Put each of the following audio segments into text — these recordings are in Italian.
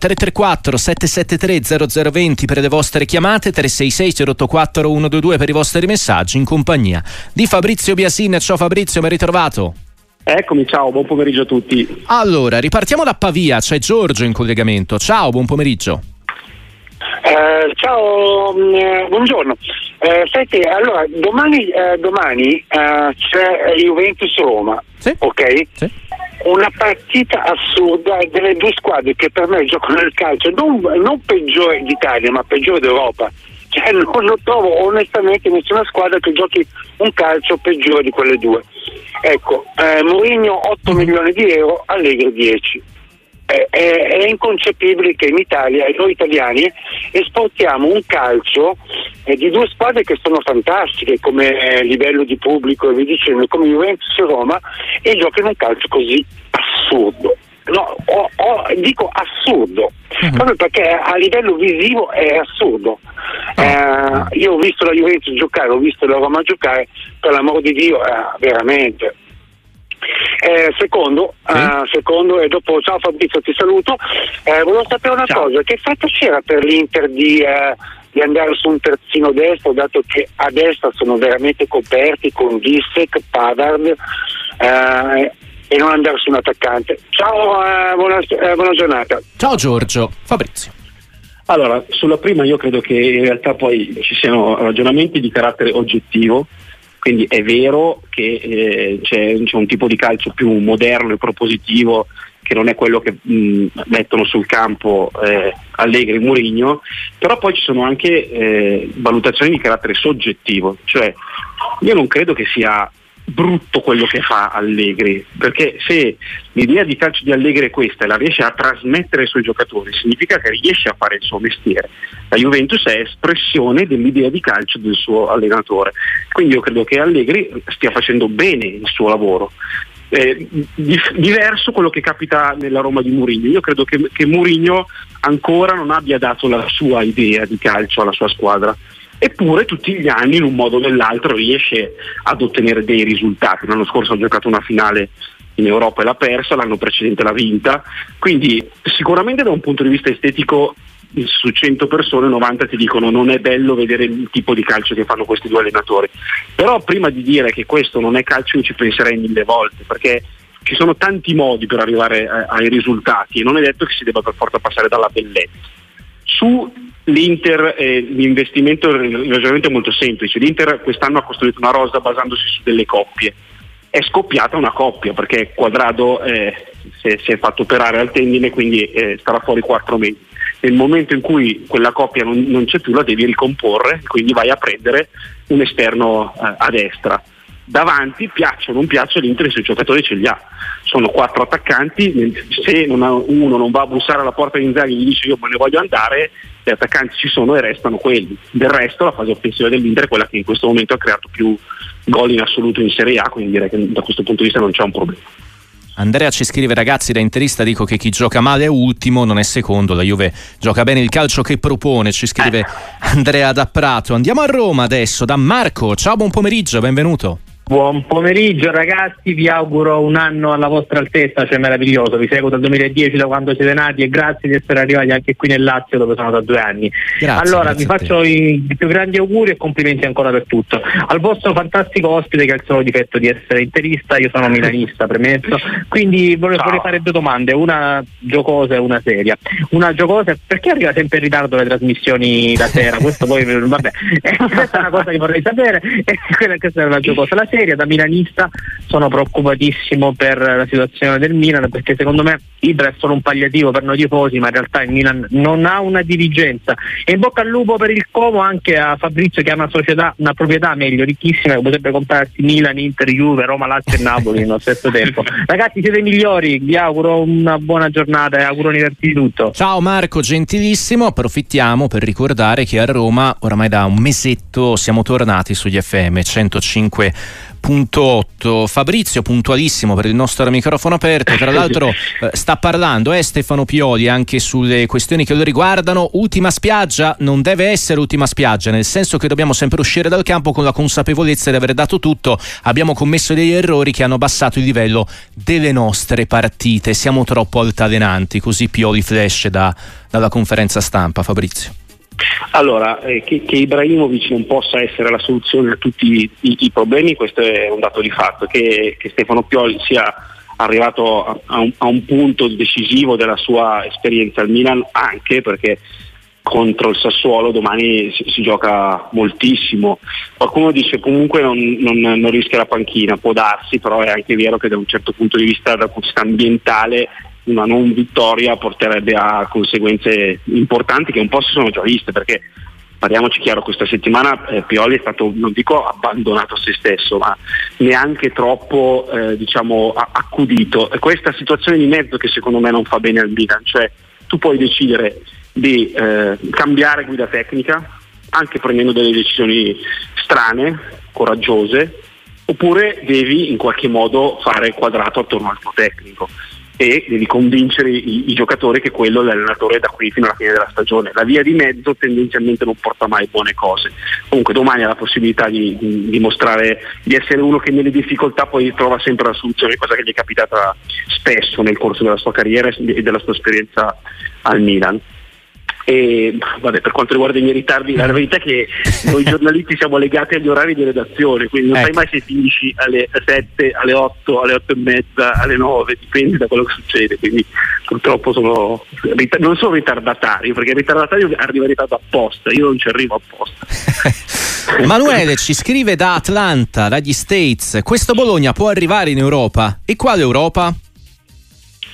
334 773 0020 per le vostre chiamate, 366 084 122 per i vostri messaggi in compagnia di Fabrizio Biasin. Ciao Fabrizio, ben ritrovato. Eccomi, ciao, buon pomeriggio a tutti. Allora, ripartiamo da Pavia, c'è Giorgio in collegamento. Ciao, buon pomeriggio. Eh, ciao, mm, buongiorno. Eh, senti, allora, domani, eh, domani eh, c'è Juventus Roma, Sì. ok? Sì. Una partita assurda delle due squadre che per me giocano nel calcio non, non peggiore d'Italia, ma peggiore d'Europa. Cioè, non, non trovo onestamente nessuna squadra che giochi un calcio peggiore di quelle due. Ecco, eh, Mourinho 8 milioni di euro, Allegri 10 è, è- è inconcepibile che in Italia noi italiani esportiamo un calcio eh, di due squadre che sono fantastiche come eh, livello di pubblico e vi dicendo come Juventus e Roma e giocano un calcio così assurdo. No, o- o- dico assurdo, proprio perché a livello visivo è assurdo. Eh, io ho visto la Juventus giocare, ho visto la Roma giocare, per l'amor di Dio, eh, veramente. Eh, secondo, eh, secondo, e dopo ciao Fabrizio ti saluto, eh, volevo sapere una cosa, che fatto c'era per l'Inter di, eh, di andare su un terzino destro, dato che a destra sono veramente coperti con Dissek, Pavard eh, e non andare su un attaccante. Ciao, eh, buona, eh, buona giornata. Ciao Giorgio, Fabrizio. Allora, sulla prima io credo che in realtà poi ci siano ragionamenti di carattere oggettivo, quindi è vero che eh, c'è, c'è un tipo di calcio più moderno e propositivo che non è quello che mh, mettono sul campo eh, Allegri e Mourinho, però poi ci sono anche eh, valutazioni di carattere soggettivo, cioè io non credo che sia brutto quello che fa Allegri, perché se l'idea di calcio di Allegri è questa e la riesce a trasmettere ai suoi giocatori, significa che riesce a fare il suo mestiere. La Juventus è espressione dell'idea di calcio del suo allenatore, quindi io credo che Allegri stia facendo bene il suo lavoro. Eh, diverso quello che capita nella Roma di Mourinho. Io credo che, che Mourinho ancora non abbia dato la sua idea di calcio alla sua squadra. Eppure tutti gli anni in un modo o nell'altro riesce ad ottenere dei risultati. L'anno scorso ha giocato una finale in Europa e l'ha persa, l'anno precedente l'ha vinta. Quindi sicuramente da un punto di vista estetico su 100 persone 90 ti dicono non è bello vedere il tipo di calcio che fanno questi due allenatori. Però prima di dire che questo non è calcio io ci penserei mille volte perché ci sono tanti modi per arrivare eh, ai risultati e non è detto che si debba per forza passare dalla bellezza. Su l'Inter eh, l'investimento il ragionamento è molto semplice. L'Inter quest'anno ha costruito una rosa basandosi su delle coppie. È scoppiata una coppia perché Quadrado eh, si, è, si è fatto operare al tendine quindi eh, starà fuori quattro mesi. Nel momento in cui quella coppia non, non c'è più la devi ricomporre, quindi vai a prendere un esterno eh, a destra. Davanti, piaccia o non piaccia, l'Inter i suoi giocatori ce li ha. Sono quattro attaccanti, se uno non va a bussare alla porta di Inzaghi e gli dice io me ne voglio andare, gli attaccanti ci sono e restano quelli. Del resto la fase offensiva dell'Inter è quella che in questo momento ha creato più gol in assoluto in Serie A, quindi direi che da questo punto di vista non c'è un problema. Andrea ci scrive ragazzi da interista dico che chi gioca male è ultimo, non è secondo, la Juve gioca bene il calcio che propone, ci scrive Andrea da Prato. Andiamo a Roma adesso da Marco, ciao buon pomeriggio, benvenuto. Buon pomeriggio ragazzi, vi auguro un anno alla vostra altezza, cioè meraviglioso, vi seguo dal 2010 da quando siete nati e grazie di essere arrivati anche qui nel Lazio dove sono da due anni. Grazie, allora grazie vi faccio i più grandi auguri e complimenti ancora per tutto. Al vostro fantastico ospite che ha il solo difetto di essere interista, io sono milanista, premesso, quindi vorrei, vorrei fare due domande, una giocosa e una seria. Una giocosa è perché arriva sempre in ritardo le trasmissioni da sera? Questo poi vabbè, questa è una cosa che vorrei sapere e quella questa è una giocosa. La seria da milanista sono preoccupatissimo per la situazione del Milan perché secondo me Ibra è solo un palliativo per noi tifosi, ma in realtà il Milan non ha una dirigenza. E in bocca al lupo per il Como anche a Fabrizio che ha una società, una proprietà meglio ricchissima che potrebbe comprarsi Milan, Inter, Juve, Roma, Lazio e Napoli nello stesso tempo. Ragazzi siete i migliori, vi auguro una buona giornata e auguroni per di tutto. Ciao Marco, gentilissimo, approfittiamo per ricordare che a Roma oramai da un mesetto siamo tornati sugli FM punto Fabrizio, puntualissimo per il nostro microfono aperto. Tra l'altro, eh, sta parlando eh, Stefano Pioli anche sulle questioni che lo riguardano. Ultima spiaggia non deve essere ultima spiaggia, nel senso che dobbiamo sempre uscire dal campo con la consapevolezza di aver dato tutto. Abbiamo commesso degli errori che hanno abbassato il livello delle nostre partite. Siamo troppo altalenanti. Così Pioli flash da, dalla conferenza stampa. Fabrizio. Allora, eh, che, che, Ibrahimovic non possa essere la soluzione a tutti i, i problemi, questo è un dato di fatto, che, che Stefano Pioli sia arrivato a, a, un, a, un, punto decisivo della sua esperienza al Milan, anche perché contro il Sassuolo domani si, si gioca moltissimo. Qualcuno dice comunque non, non, non, rischia la panchina, può darsi, però è anche vero che da un certo punto di vista, dal punto di vista ambientale, una non vittoria porterebbe a conseguenze importanti che un po' si sono già viste perché parliamoci chiaro, questa settimana eh, Pioli è stato, non dico abbandonato a se stesso, ma neanche troppo eh, diciamo, accudito. E questa situazione di mezzo che secondo me non fa bene al Milan, cioè tu puoi decidere di eh, cambiare guida tecnica, anche prendendo delle decisioni strane, coraggiose, oppure devi in qualche modo fare quadrato attorno al tuo tecnico e devi convincere i, i, giocatori che quello è l'allenatore da qui fino alla fine della stagione. La via di mezzo tendenzialmente non porta mai buone cose. Comunque domani ha la possibilità di, di dimostrare di essere uno che nelle difficoltà poi trova sempre la soluzione, cosa che gli è capitata spesso nel corso della sua carriera e della sua esperienza al Milan. E vabbè, per quanto riguarda i miei ritardi, la verità è che noi giornalisti siamo legati agli orari di redazione, quindi non ecco. sai mai se finisci alle 7, alle 8, alle 8 e mezza, alle 9, dipende da quello che succede. Quindi purtroppo sono, non sono ritardatario, perché il ritardatario arriva in ritardo apposta, io non ci arrivo apposta. Emanuele ci scrive da Atlanta, dagli States, questo Bologna può arrivare in Europa? E quale Europa?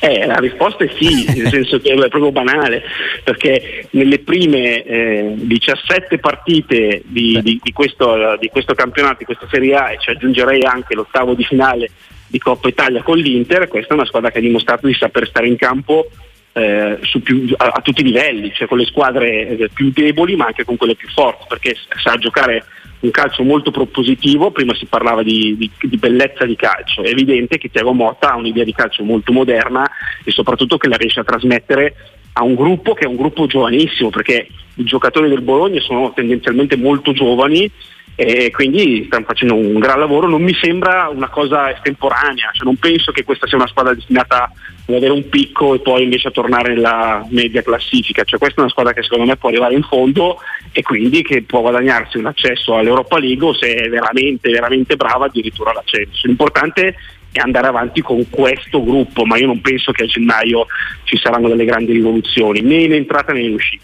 Eh, la risposta è sì, nel senso che è proprio banale, perché nelle prime eh, 17 partite di, di, di, questo, di, questo, campionato, di questa Serie A, e ci aggiungerei anche l'ottavo di finale di Coppa Italia con l'Inter, questa è una squadra che ha dimostrato di saper stare in campo eh, più, a, a, tutti i livelli, cioè con le squadre eh, più deboli ma anche con quelle più forti, perché sa giocare un calcio molto propositivo, prima si parlava di, di, di, bellezza di calcio, è evidente che Tiago Motta ha un'idea di calcio molto moderna e soprattutto che la riesce a trasmettere a un gruppo che è un gruppo giovanissimo, perché i giocatori del Bologna sono tendenzialmente molto giovani e quindi stanno facendo un gran lavoro, non mi sembra una cosa estemporanea, cioè non penso che questa sia una squadra destinata ad avere un picco e poi invece a tornare nella media classifica, cioè questa è una squadra che secondo me può arrivare in fondo e quindi che può guadagnarsi un accesso all'Europa League o se è veramente, veramente brava addirittura l'accesso. L'importante è andare avanti con questo gruppo, ma io non penso che a gennaio ci saranno delle grandi rivoluzioni, né in entrata né in uscita.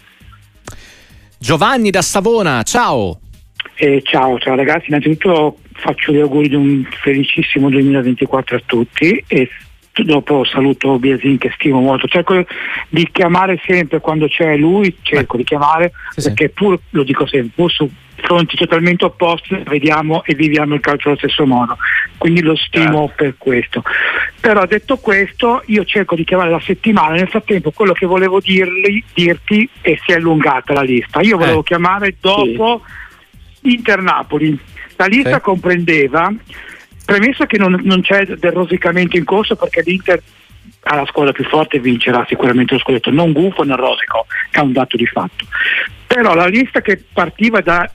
Giovanni da Savona, ciao! Eh, ciao, ciao ragazzi, innanzitutto faccio gli auguri di un felicissimo 2024 a tutti e dopo saluto Biasin che stimo molto, cerco di chiamare sempre quando c'è lui, cerco Beh. di chiamare sì, perché pur, lo dico sempre, pur su fronti totalmente opposti vediamo e viviamo il calcio allo stesso modo, quindi lo stimo ah. per questo. Però detto questo io cerco di chiamare la settimana, nel frattempo quello che volevo dirli, dirti e si è allungata la lista, io volevo eh. chiamare dopo... Sì Inter-Napoli. La lista sì. comprendeva, premessa che non, non, c'è del rosicamento in corso perché l'Inter ha la squadra più forte e vincerà sicuramente lo scudetto, non gufo né rosico, che è un dato di fatto. Però la lista che partiva da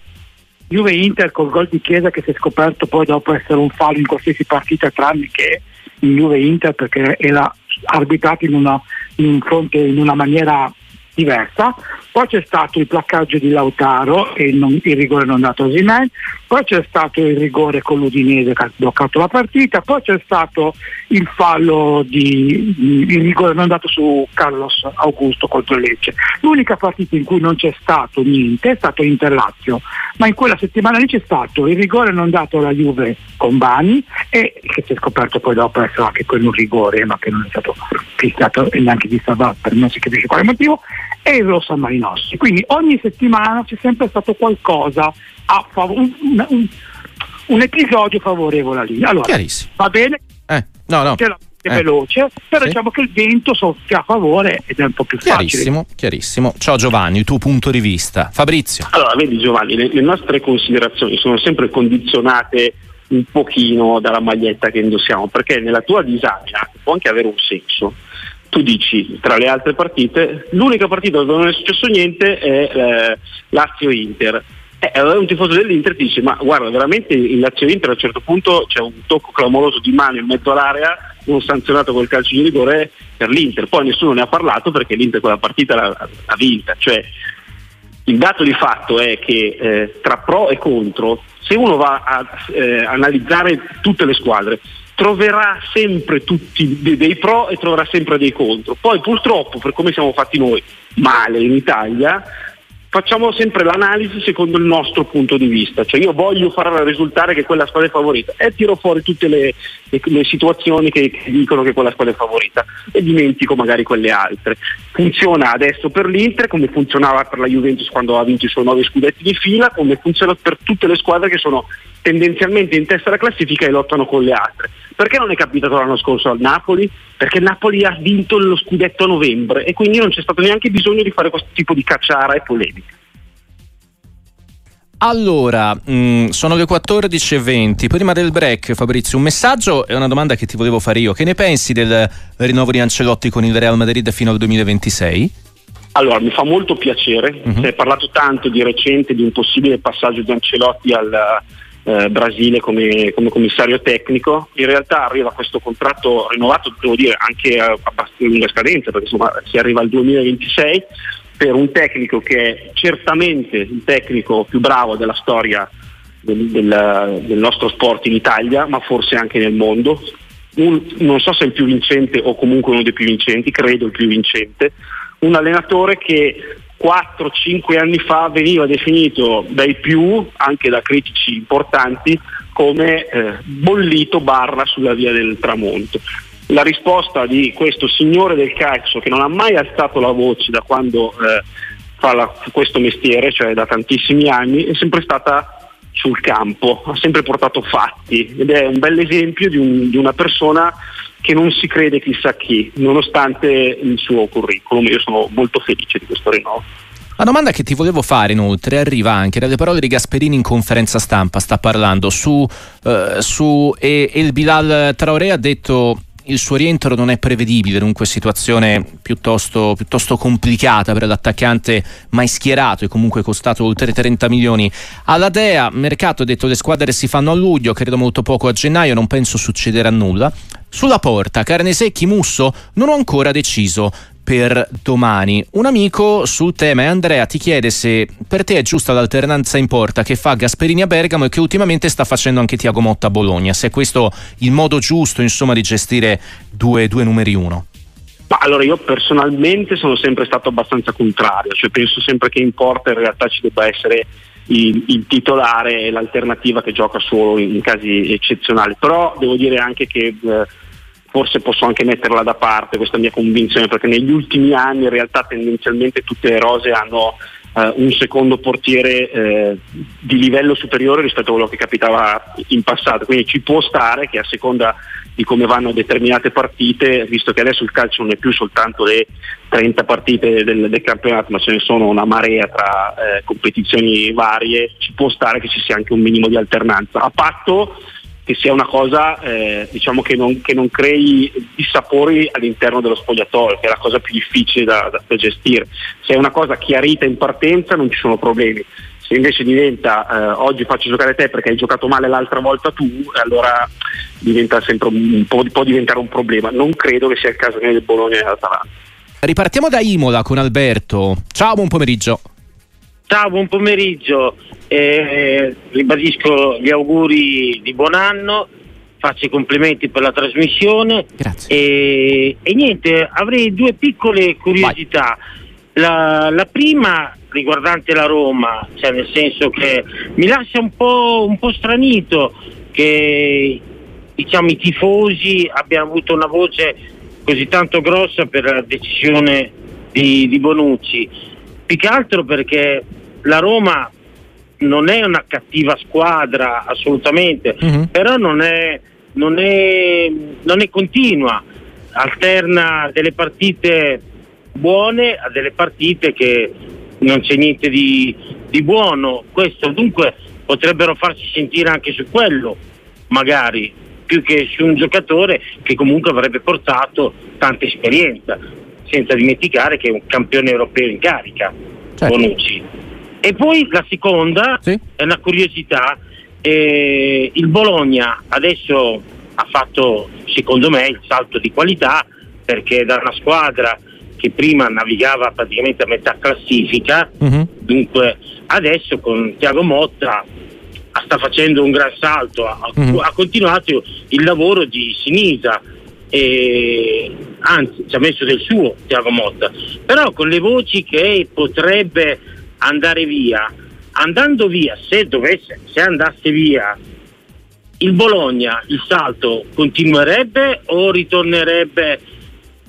Juve Inter col gol di Chiesa che si è scoperto poi dopo essere un fallo in qualsiasi partita tranne che in Juve Inter perché era arbitrato in una, in, fronte, in una maniera diversa, poi c'è stato il placcaggio di Lautaro e non, il rigore non dato a Simen, poi c'è stato il rigore con l'Udinese che ha bloccato la partita, poi c'è stato il fallo di il rigore non dato su Carlos Augusto contro Lecce. L'unica partita in cui non c'è stato niente è stato Inter-Lazio, ma in quella settimana lì c'è stato il rigore non dato alla Juve con Bani e che si è scoperto poi dopo essere anche quello un rigore ma che non è stato fissato e neanche di Sabat per non si capisce quale motivo e il Rossa Marinossi. Quindi ogni settimana c'è sempre stato qualcosa a favore, un, un, un, episodio favorevole lì. Allora, va bene? Eh, no, no. È eh. veloce, però sì. diciamo che il vento soffia a favore ed è un po' più chiarissimo, facile. Chiarissimo, Ciao Giovanni, il tuo punto di vista. Fabrizio. Allora, vedi Giovanni, le, le nostre considerazioni sono sempre condizionate un pochino dalla maglietta che indossiamo, perché nella tua disamina può anche avere un senso. Tu dici tra le altre partite, l'unica partita dove non è successo niente è eh, Lazio-Inter. Eh, un tifoso dell'Inter ti dice ma guarda veramente in Lazio-Inter a un certo punto c'è un tocco clamoroso di mano in mezzo all'area, non sanzionato col calcio di rigore per l'Inter, poi nessuno ne ha parlato perché l'Inter quella partita l'ha, l'ha vinta. Cioè, il dato di fatto è che eh, tra pro e contro, se uno va a eh, analizzare tutte le squadre, troverà sempre tutti dei pro e troverà sempre dei contro. Poi purtroppo, per come siamo fatti noi, male in Italia, facciamo sempre l'analisi secondo il nostro punto di vista, cioè io voglio far risultare che quella squadra è favorita e tiro fuori tutte le, le, le situazioni che, dicono che quella squadra è favorita e dimentico magari quelle altre. Funziona adesso per l'Inter come funzionava per la Juventus quando ha vinto i suoi nove scudetti di fila, come funziona per tutte le squadre che sono tendenzialmente in testa alla classifica e lottano con le altre. Perché non è capitato l'anno scorso al Napoli? Perché Napoli ha vinto lo scudetto a novembre e quindi non c'è stato neanche bisogno di fare questo tipo di cacciara e polemica. Allora, mh, mm, sono le 14.20. Prima del break, Fabrizio, un messaggio e una domanda che ti volevo fare io. Che ne pensi del rinnovo di Ancelotti con il Real Madrid fino al 2026? Allora, mi fa molto piacere. Uh-huh. Si è parlato tanto di recente di un possibile passaggio di Ancelotti al, eh, Brasile come, come, commissario tecnico. In realtà arriva questo contratto rinnovato, devo dire, anche a, a lunga scadenza, perché insomma si arriva al 2026 per un tecnico che è certamente il tecnico più bravo della storia del, del, del nostro sport in Italia, ma forse anche nel mondo. Un, non so se il più vincente o comunque uno dei più vincenti, credo il più vincente. Un allenatore che 4-5 anni fa veniva definito dai più, anche da critici importanti, come eh, bollito barra sulla via del tramonto. La risposta di questo signore del calcio che non ha mai alzato la voce da quando eh, fa la, questo mestiere, cioè da tantissimi anni, è sempre stata sul campo, ha sempre portato fatti ed è un bel esempio di, un, di una persona che non si crede chissà chi, nonostante il suo curriculum. Io sono molto felice di questo rinnovo. La domanda che ti volevo fare inoltre arriva anche dalle parole di Gasperini in conferenza stampa, sta parlando su, eh, su e, il Bilal Traoré ha detto il suo rientro non è prevedibile, dunque situazione piuttosto, piuttosto, complicata per l'attaccante mai schierato e comunque costato oltre 30 milioni alla Dea. Mercato, ha detto, le squadre si fanno a luglio, credo molto poco a gennaio, non penso succederà nulla. Sulla porta, carne secchi, musso, non ho ancora deciso per domani. Un amico sul tema è Andrea, ti chiede se per te è giusta l'alternanza in porta che fa Gasperini a Bergamo e che ultimamente sta facendo anche Tiago Motta a Bologna, se è questo il modo giusto insomma di gestire due, due numeri uno. Ma allora io personalmente sono sempre stato abbastanza contrario, cioè penso sempre che in porta in realtà ci debba essere il, il titolare e l'alternativa che gioca solo in, casi eccezionali, però devo dire anche che eh, forse posso anche metterla da parte questa mia convinzione perché negli ultimi anni in realtà tendenzialmente tutte le rose hanno eh, un secondo portiere eh, di livello superiore rispetto a quello che capitava in passato, quindi ci può stare che a seconda di come vanno determinate partite, visto che adesso il calcio non è più soltanto le 30 partite del, del campionato, ma ce ne sono una marea tra eh, competizioni varie, ci può stare che ci sia anche un minimo di alternanza, a patto che sia una cosa eh, diciamo che, non, che, non, crei dissapori all'interno dello spogliatoio, che è la cosa più difficile da, da, da, gestire. Se è una cosa chiarita in partenza non ci sono problemi. Se invece diventa eh, oggi faccio giocare te perché hai giocato male l'altra volta tu, allora diventa sempre un, po', può diventare un problema. Non credo che sia il caso né del Bologna né dell'Atalanta. Ripartiamo da Imola con Alberto. Ciao, buon pomeriggio. Ciao, buon pomeriggio. Eh, ribadisco gli auguri di buon anno, faccio i complimenti per la trasmissione. Grazie. E, e niente, avrei due piccole curiosità. La, la, prima riguardante la Roma, cioè nel senso che mi lascia un po', un po stranito che diciamo, i tifosi abbiano avuto una voce così tanto grossa per la decisione di, di Bonucci più che altro perché la Roma non è una cattiva squadra assolutamente, uh-huh. però non è, non, è, non è continua, alterna delle partite buone a delle partite che non c'è niente di, di buono. Questo dunque potrebbero farsi sentire anche su quello. magari più che su un giocatore che comunque avrebbe portato tanta esperienza, senza dimenticare che è un campione europeo in carica, certo. Bonucci. E poi la seconda sì. è una curiosità, eh, il Bologna adesso ha fatto secondo me il salto di qualità perché da una squadra che prima navigava praticamente a metà classifica, uh-huh. dunque adesso con Tiago Motta sta facendo un gran salto, ha, uh-huh. ha continuato il lavoro di Sinisa, e, anzi ci ha messo del suo Tiago Motta, però con le voci che potrebbe andare via, andando via, se dovesse, se andasse via il Bologna, il salto continuerebbe o ritornerebbe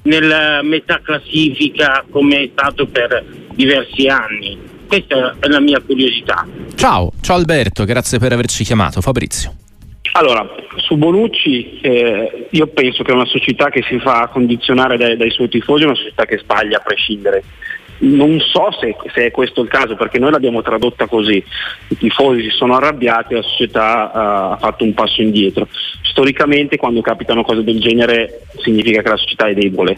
nella metà classifica come è stato per diversi anni? Questa è la mia curiosità. Ciao, ciao Alberto, grazie per averci chiamato. Fabrizio. Allora, su Bonucci eh, io penso che è una società che si fa condizionare dai, dai suoi tifosi, è una società che sbaglia a prescindere. Non so se, se, è questo il caso perché noi l'abbiamo tradotta così, i tifosi si sono arrabbiati e la società uh, ha fatto un passo indietro. Storicamente quando capitano cose del genere significa che la società è debole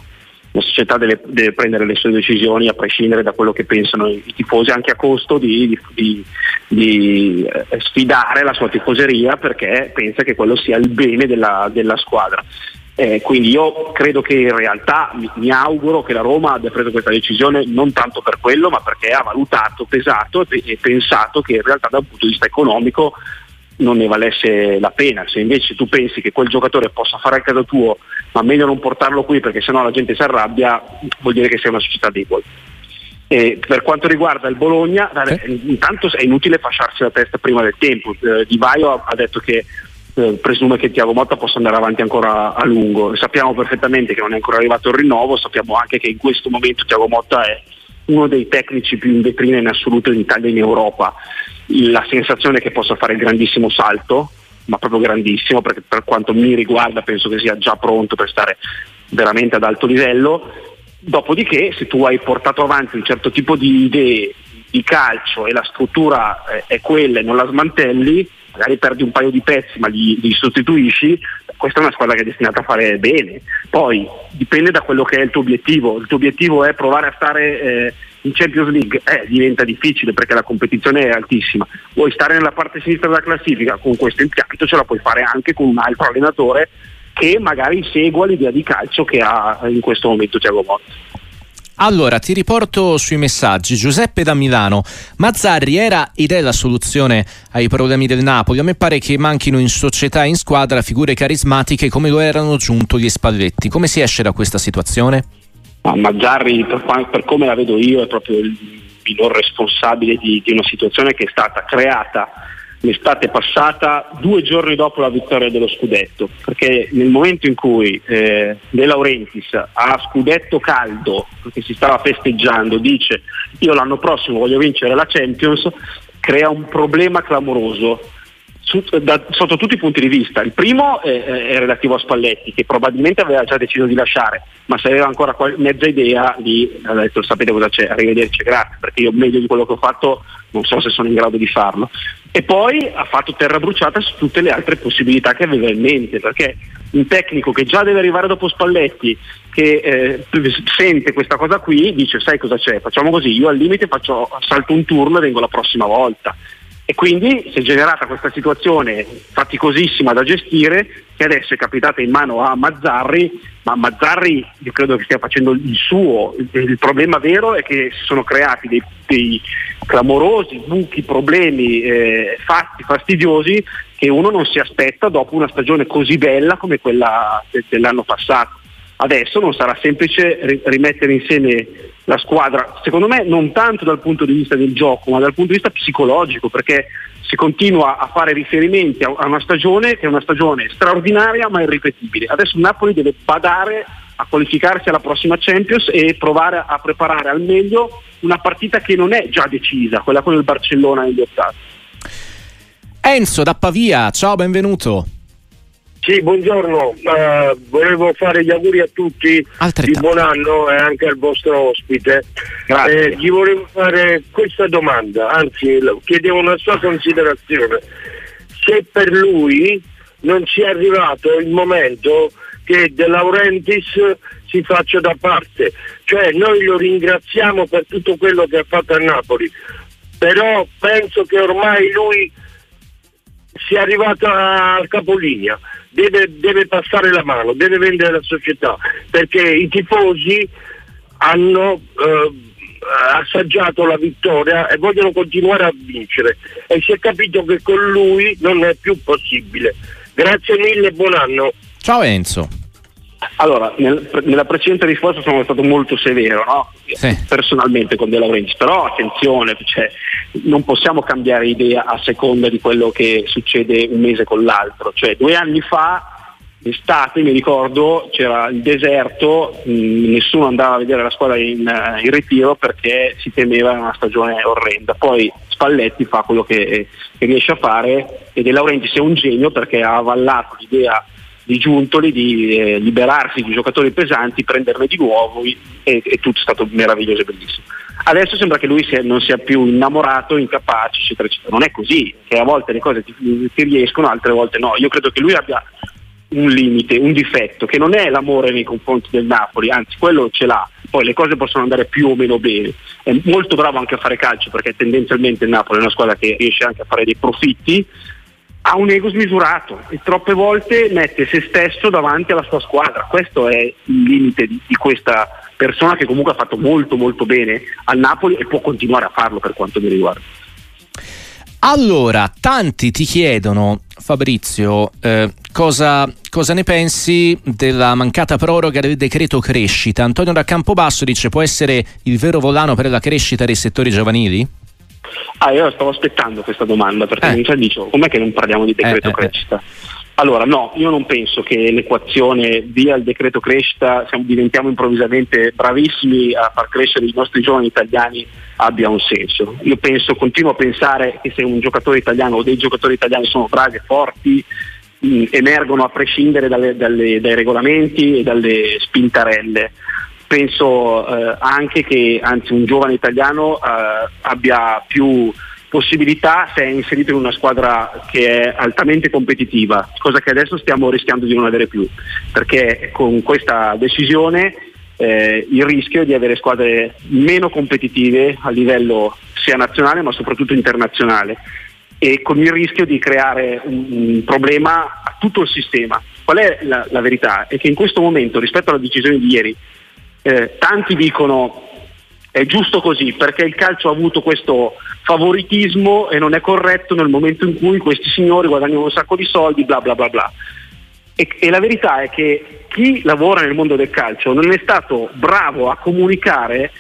la società deve, deve, prendere le sue decisioni a prescindere da quello che pensano i, i tifosi, anche a costo di, di, di, eh, sfidare la sua tifoseria perché pensa che quello sia il bene della, della squadra. Eh, quindi io credo che in realtà mi, mi, auguro che la Roma abbia preso questa decisione non tanto per quello, ma perché ha valutato, pesato e, e pensato che in realtà dal punto di vista economico non ne valesse la pena. Se invece tu pensi che quel giocatore possa fare al caso tuo, ma meglio non portarlo qui perché sennò la gente si arrabbia, vuol dire che sei una società debole. E per quanto riguarda il Bologna, eh? intanto è inutile fasciarsi la testa prima del tempo. Eh, Di Vaio ha, ha detto che eh, presume che Tiago Motta possa andare avanti ancora a lungo. Sappiamo perfettamente che non è ancora arrivato il rinnovo, sappiamo anche che in questo momento Tiago Motta è uno dei tecnici più in vetrina in assoluto in Italia e in Europa la sensazione che possa fare il grandissimo salto, ma proprio grandissimo, perché per quanto mi riguarda penso che sia già pronto per stare veramente ad alto livello. Dopodiché, se tu hai portato avanti un certo tipo di idee di calcio e la struttura eh, è quella e non la smantelli, magari perdi un paio di pezzi ma li, li, sostituisci, questa è una squadra che è destinata a fare bene. Poi dipende da quello che è il tuo obiettivo. Il tuo obiettivo è provare a stare eh, in Champions League eh, diventa difficile perché la competizione è altissima. Vuoi stare nella parte sinistra della classifica con questo impianto, ce la puoi fare anche con un altro allenatore che magari segua l'idea di calcio che ha in questo momento Thiago Motta. Allora, ti riporto sui messaggi. Giuseppe da Milano. Mazzarri era ed è la soluzione ai problemi del Napoli. A me pare che manchino in società e in squadra figure carismatiche come lo erano giunto gli Spalletti. Come si esce da questa situazione? Ma Mazzarri, per, per, come la vedo io, è proprio il minor responsabile di, di una situazione che è stata creata l'estate passata, due giorni dopo la vittoria dello scudetto, perché nel momento in cui eh, De Laurentiis a scudetto caldo, perché si stava festeggiando, dice io l'anno prossimo voglio vincere la Champions, crea un problema clamoroso su, da, sotto tutti i punti di vista. Il primo è, è, relativo a Spalletti, che probabilmente aveva già deciso di lasciare, ma se aveva ancora qual- mezza idea di ha detto sapete cosa c'è, arrivederci, grazie, perché io meglio di quello che ho fatto non so se sono in grado di farlo. E poi ha fatto terra bruciata su tutte le altre possibilità che aveva in mente, perché un tecnico che già deve arrivare dopo Spalletti, che eh, sente questa cosa qui, dice sai cosa c'è, facciamo così, io al limite faccio, salto un turno e vengo la prossima volta e quindi si è generata questa situazione faticosissima da gestire che adesso è capitata in mano a Mazzarri, ma Mazzarri io credo che stia facendo il suo, il problema vero è che si sono creati dei, dei clamorosi buchi, problemi, eh, fatti fastidiosi che uno non si aspetta dopo una stagione così bella come quella dell'anno passato. Adesso non sarà semplice rimettere insieme la squadra, secondo me non tanto dal punto di vista del gioco, ma dal punto di vista psicologico, perché si continua a fare riferimenti a una stagione che è una stagione straordinaria ma irripetibile. Adesso Napoli deve badare a qualificarsi alla prossima Champions e provare a preparare al meglio una partita che non è già decisa, quella con il Barcellona negli ottavi. Enzo da Pavia, ciao, benvenuto. Sì, buongiorno, uh, volevo fare gli auguri a tutti di buon anno e anche al vostro ospite. Eh, gli volevo fare questa domanda, anzi chiedevo una sua considerazione. Se per lui non sia arrivato il momento che De Laurentiis si faccia da parte. Cioè noi lo ringraziamo per tutto quello che ha fatto a Napoli, però penso che ormai lui sia arrivato al capolinea, deve, deve passare la mano, deve vendere la società, perché i tifosi hanno eh, assaggiato la vittoria e vogliono continuare a vincere e si è capito che con lui non è più possibile. Grazie mille, buon anno. Ciao Enzo. Allora, nel, nella precedente risposta sono stato molto severo, no? sì. personalmente con De Laurentiis, però attenzione, cioè, non possiamo cambiare idea a seconda di quello che succede un mese con l'altro. Cioè, due anni fa D'estate mi ricordo c'era il deserto, mh, nessuno andava a vedere la squadra in, uh, in, ritiro perché si temeva una stagione orrenda. Poi Spalletti fa quello che, che riesce a fare e De Laurentiis è un genio perché ha avallato l'idea di Giuntoli di eh, liberarsi di giocatori pesanti, prenderne di nuovo e, e, tutto è stato meraviglioso e bellissimo. Adesso sembra che lui sia, non sia più innamorato, incapace, eccetera, eccetera. Non è così, che a volte le cose ti, ti riescono, altre volte no. Io credo che lui abbia un limite, un difetto, che non è l'amore nei confronti del Napoli, anzi quello ce l'ha, poi le cose possono andare più o meno bene. È molto bravo anche a fare calcio perché tendenzialmente il Napoli è una squadra che riesce anche a fare dei profitti, ha un ego smisurato e troppe volte mette se stesso davanti alla sua squadra. Questo è il limite di, di, questa persona che comunque ha fatto molto molto bene al Napoli e può continuare a farlo per quanto mi riguarda. Allora, tanti ti chiedono, Fabrizio, eh, cosa, cosa, ne pensi della mancata proroga del decreto crescita? Antonio da Campobasso dice può essere il vero volano per la crescita dei settori giovanili? Ah, io stavo aspettando questa domanda perché eh. mi dicevo, com'è che non parliamo di decreto eh, eh, eh. crescita? Allora no, io non penso che l'equazione via il decreto crescita, siamo, diventiamo improvvisamente bravissimi a far crescere i nostri giovani italiani abbia un senso. Io penso, continuo a pensare che se un giocatore italiano o dei giocatori italiani sono bravi e forti, mh, emergono a prescindere dalle, dalle, dai regolamenti e dalle spintarelle penso eh, anche che anzi, un giovane italiano eh, abbia più possibilità se è inserito in una squadra che è altamente competitiva, cosa che adesso stiamo rischiando di non avere più, perché con questa decisione eh, il rischio è di avere squadre meno competitive a livello sia nazionale ma soprattutto internazionale e con il rischio di creare un, un problema a tutto il sistema. Qual è la, la verità? È che in questo momento rispetto alla decisione di ieri eh, tanti dicono è giusto così perché il calcio ha avuto questo favoritismo e non è corretto nel momento in cui questi signori guadagnano un sacco di soldi, bla bla bla bla. E, e la verità è che chi lavora nel mondo del calcio non è stato bravo a comunicare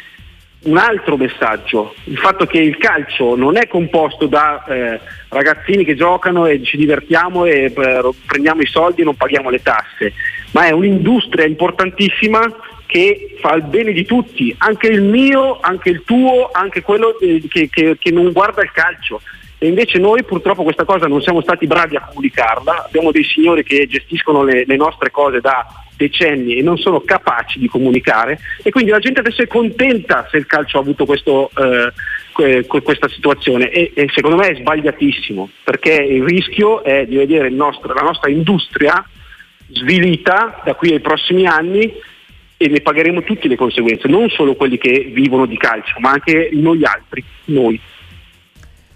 un altro messaggio, il fatto che il calcio non è composto da eh, ragazzini che giocano e ci divertiamo e eh, prendiamo i soldi e non paghiamo le tasse, ma è un'industria importantissima che fa il bene di tutti, anche il mio, anche il tuo, anche quello eh, che, che, che non guarda il calcio. E invece noi purtroppo questa cosa non siamo stati bravi a comunicarla, abbiamo dei signori che gestiscono le, le nostre cose da decenni e non sono capaci di comunicare. E quindi la gente adesso è contenta se il calcio ha avuto questo, eh, questa situazione. E, e, secondo me è sbagliatissimo perché il rischio è di vedere nostro, la nostra industria svilita da qui ai prossimi anni e ne pagheremo tutte le conseguenze, non solo quelli che vivono di calcio, ma anche noi altri, noi.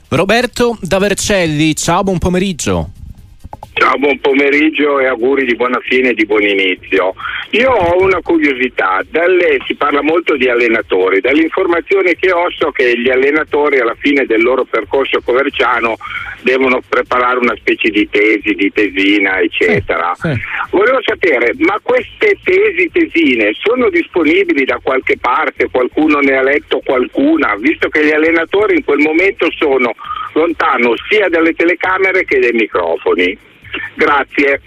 Roberto da Vercelli, ciao, buon pomeriggio. Ciao, buon pomeriggio e auguri di buona fine e di buon inizio. Io ho una curiosità, dalle, si parla molto di allenatori, dall'informazione che ho so che gli allenatori alla fine del loro percorso coverciano devono preparare una specie di tesi, di tesina, eccetera. Sì, sì. Volevo sapere, ma queste tesi, tesine sono disponibili da qualche parte? Qualcuno ne ha letto qualcuna? Visto che gli allenatori in quel momento sono lontano sia dalle telecamere che dai microfoni. Grazie.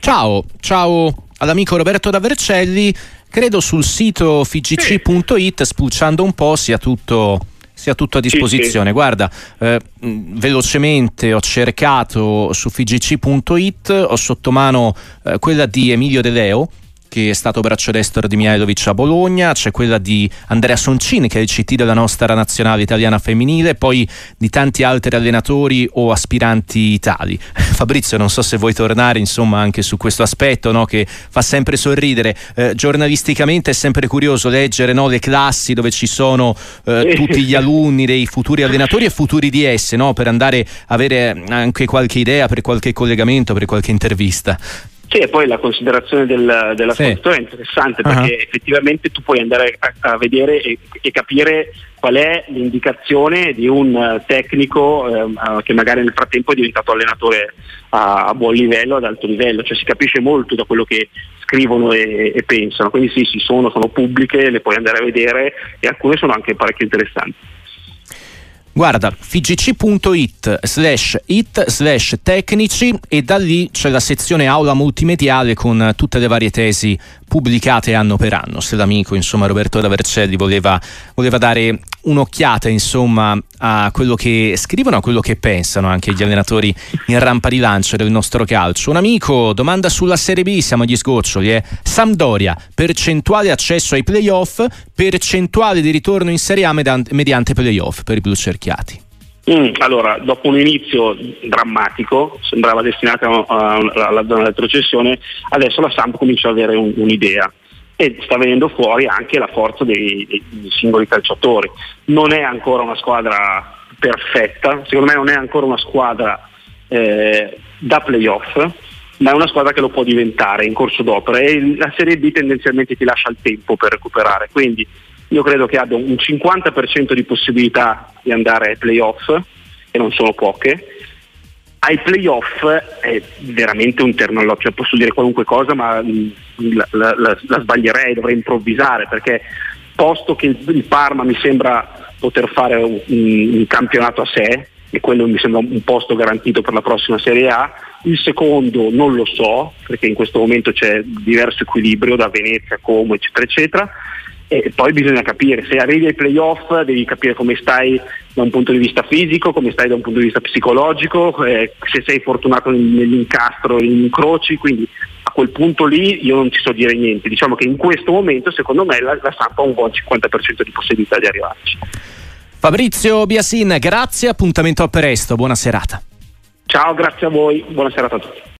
Ciao, ciao all'amico Roberto da Vercelli. Credo sul sito fgc.it, spulciando un po', sia tutto sia tutto a disposizione. Sì, sì. Guarda, eh, velocemente ho cercato su fgc.it, ho sotto mano eh, quella di Emilio De Leo, che che è stato braccio destro di Mihailovic a Bologna, c'è quella di Andrea Soncini che è il CT della nostra nazionale italiana femminile, poi di tanti altri allenatori o aspiranti tali. Fabrizio, non so se vuoi tornare insomma anche su questo aspetto no, che fa sempre sorridere. Eh, giornalisticamente è sempre curioso leggere no, le classi dove ci sono eh, tutti gli alunni dei futuri allenatori e futuri di esse no, per andare a avere anche qualche idea per qualche collegamento, per qualche intervista. Sì, e poi la considerazione del, della sì. è interessante perché uh-huh. effettivamente tu puoi andare a, a vedere e, e, capire qual è l'indicazione di un tecnico eh, che magari nel frattempo è diventato allenatore a, a, buon livello, ad alto livello, cioè si capisce molto da quello che scrivono e, e pensano, quindi sì, sì, sono, sono pubbliche, le puoi andare a vedere e alcune sono anche parecchio interessanti. Guarda, fgc.it slash it slash tecnici e da lì c'è la sezione aula multimediale con tutte le varie tesi pubblicate anno per anno. Se l'amico, insomma, Roberto Ravercelli voleva, voleva dare un'occhiata, insomma, a quello che scrivono, a quello che pensano anche gli allenatori in rampa di lancio del nostro calcio. Un amico, domanda sulla Serie B, siamo agli sgoccioli, eh? Sampdoria, percentuale accesso ai playoff, percentuale di ritorno in Serie A mediante playoff per i blu cerchiati. Mm, allora, dopo un inizio drammatico, sembrava destinato alla zona retrocessione, adesso la Samp comincia ad avere un, un'idea e sta venendo fuori anche la forza dei, dei, singoli calciatori. Non è ancora una squadra perfetta, secondo me non è ancora una squadra eh, da playoff, ma è una squadra che lo può diventare in corso d'opera e la Serie B tendenzialmente ti lascia il tempo per recuperare, quindi io credo che abbia un 50% di possibilità di andare ai playoff, e non sono poche. Ai playoff è veramente un terno all'occhio, posso dire qualunque cosa, ma mm, la, la, la, la sbaglierei, dovrei improvvisare, perché posto che il Parma mi sembra poter fare un, un campionato a sé, e quello mi sembra un posto garantito per la prossima Serie A. Il secondo non lo so, perché in questo momento c'è diverso equilibrio da Venezia, Como, eccetera, eccetera e poi bisogna capire, se arrivi ai playoff devi capire come stai da un punto di vista fisico, come stai da un punto di vista psicologico, eh, se sei fortunato nell'incastro, in incroci, quindi a quel punto lì io non ti so dire niente. Diciamo che in questo momento secondo me la, la Sampa ha un buon 50% di possibilità di arrivarci. Fabrizio Biasin, grazie, appuntamento a presto, buona serata. Ciao, grazie a voi, buona serata a tutti.